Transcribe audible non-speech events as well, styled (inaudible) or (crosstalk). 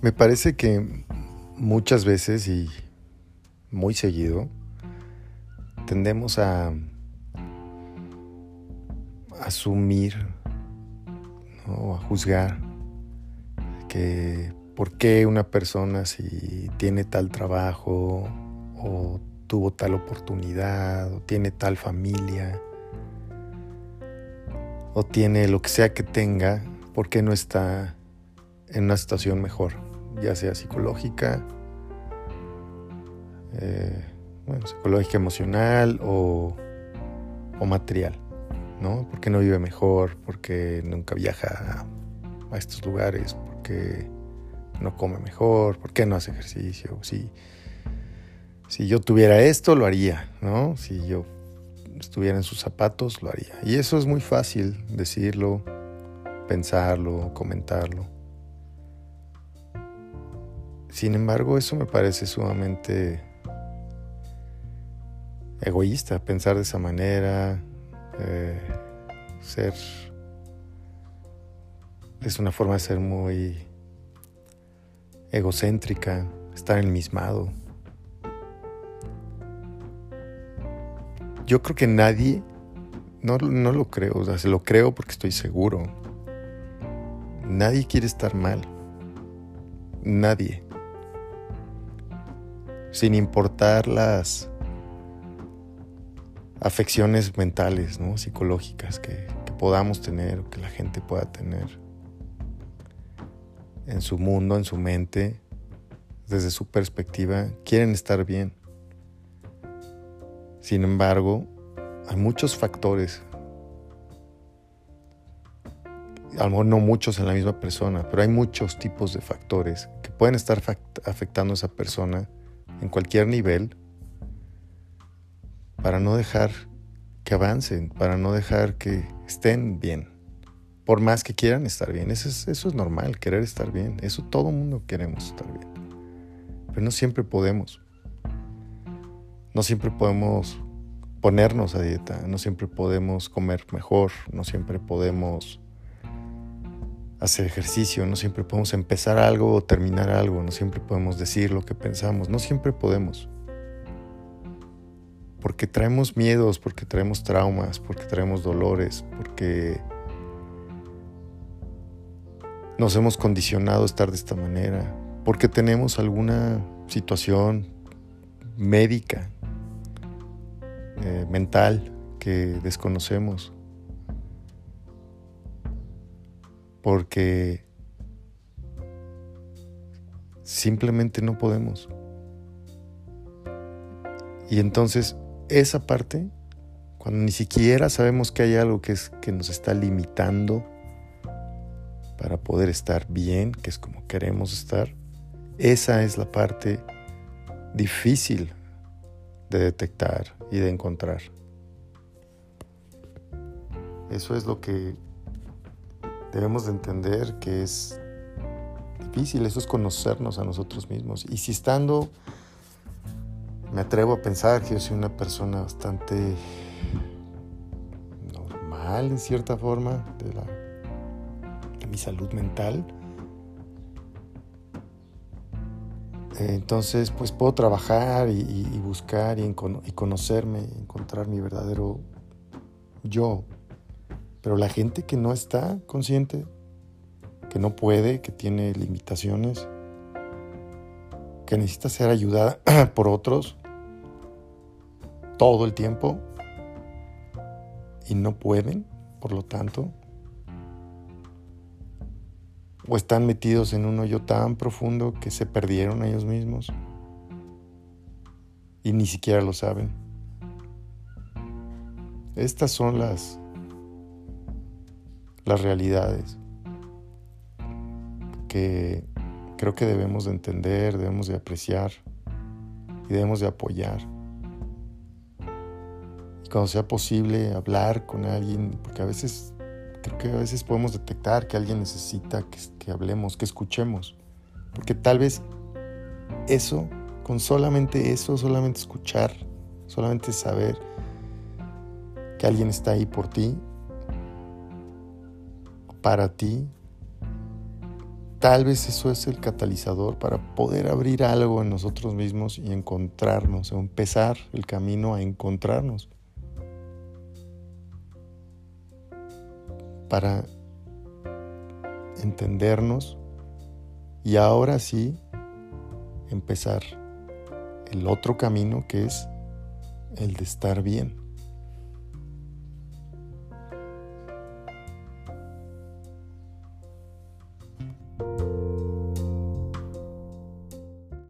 Me parece que muchas veces y muy seguido tendemos a asumir o a juzgar que por qué una persona si tiene tal trabajo o tuvo tal oportunidad o tiene tal familia o tiene lo que sea que tenga, ¿por qué no está en una situación mejor? Ya sea psicológica, eh, bueno, psicológica emocional o, o, material, ¿no? Porque no vive mejor, porque nunca viaja a, estos lugares, porque no come mejor, porque no hace ejercicio. Si, si yo tuviera esto, lo haría, ¿no? Si yo estuviera en sus zapatos, lo haría. Y eso es muy fácil decirlo, pensarlo, comentarlo. Sin embargo, eso me parece sumamente egoísta, pensar de esa manera, eh, ser... Es una forma de ser muy egocéntrica, estar enmismado. Yo creo que nadie, no, no lo creo, o sea, se lo creo porque estoy seguro. Nadie quiere estar mal. Nadie sin importar las afecciones mentales, ¿no? psicológicas que, que podamos tener o que la gente pueda tener en su mundo, en su mente, desde su perspectiva, quieren estar bien. Sin embargo, hay muchos factores, a lo mejor no muchos en la misma persona, pero hay muchos tipos de factores que pueden estar afectando a esa persona en cualquier nivel para no dejar que avancen, para no dejar que estén bien. Por más que quieran estar bien, eso es, eso es normal, querer estar bien. Eso todo el mundo queremos estar bien. Pero no siempre podemos. No siempre podemos ponernos a dieta, no siempre podemos comer mejor, no siempre podemos hacer ejercicio, no siempre podemos empezar algo o terminar algo, no siempre podemos decir lo que pensamos, no siempre podemos. Porque traemos miedos, porque traemos traumas, porque traemos dolores, porque nos hemos condicionado a estar de esta manera, porque tenemos alguna situación médica, eh, mental que desconocemos porque simplemente no podemos. Y entonces esa parte, cuando ni siquiera sabemos que hay algo que, es, que nos está limitando para poder estar bien, que es como queremos estar, esa es la parte difícil de detectar y de encontrar. Eso es lo que debemos de entender que es difícil, eso es conocernos a nosotros mismos. Y si estando, me atrevo a pensar que yo soy una persona bastante normal en cierta forma de, la, de mi salud mental, entonces pues puedo trabajar y, buscar y, y conocerme, encontrar mi verdadero yo, pero la gente que no está consciente, que no puede, que tiene limitaciones, que necesita ser ayudada (clears throat) por otros todo el tiempo y no pueden, por lo tanto, o están metidos en un hoyo tan profundo que se perdieron ellos mismos y ni siquiera lo saben. Estas son las las realidades que creo que debemos de entender, debemos de apreciar y debemos de apoyar. Y cuando sea posible hablar con alguien, porque a veces creo que a veces podemos detectar que alguien necesita que, que hablemos, que escuchemos, porque tal vez eso, con solamente eso, solamente escuchar, solamente saber que alguien está ahí por ti, para ti tal vez eso es el catalizador para poder abrir algo en nosotros mismos y encontrarnos, empezar el camino a encontrarnos. Para entendernos y ahora sí empezar el otro camino que es el de estar bien.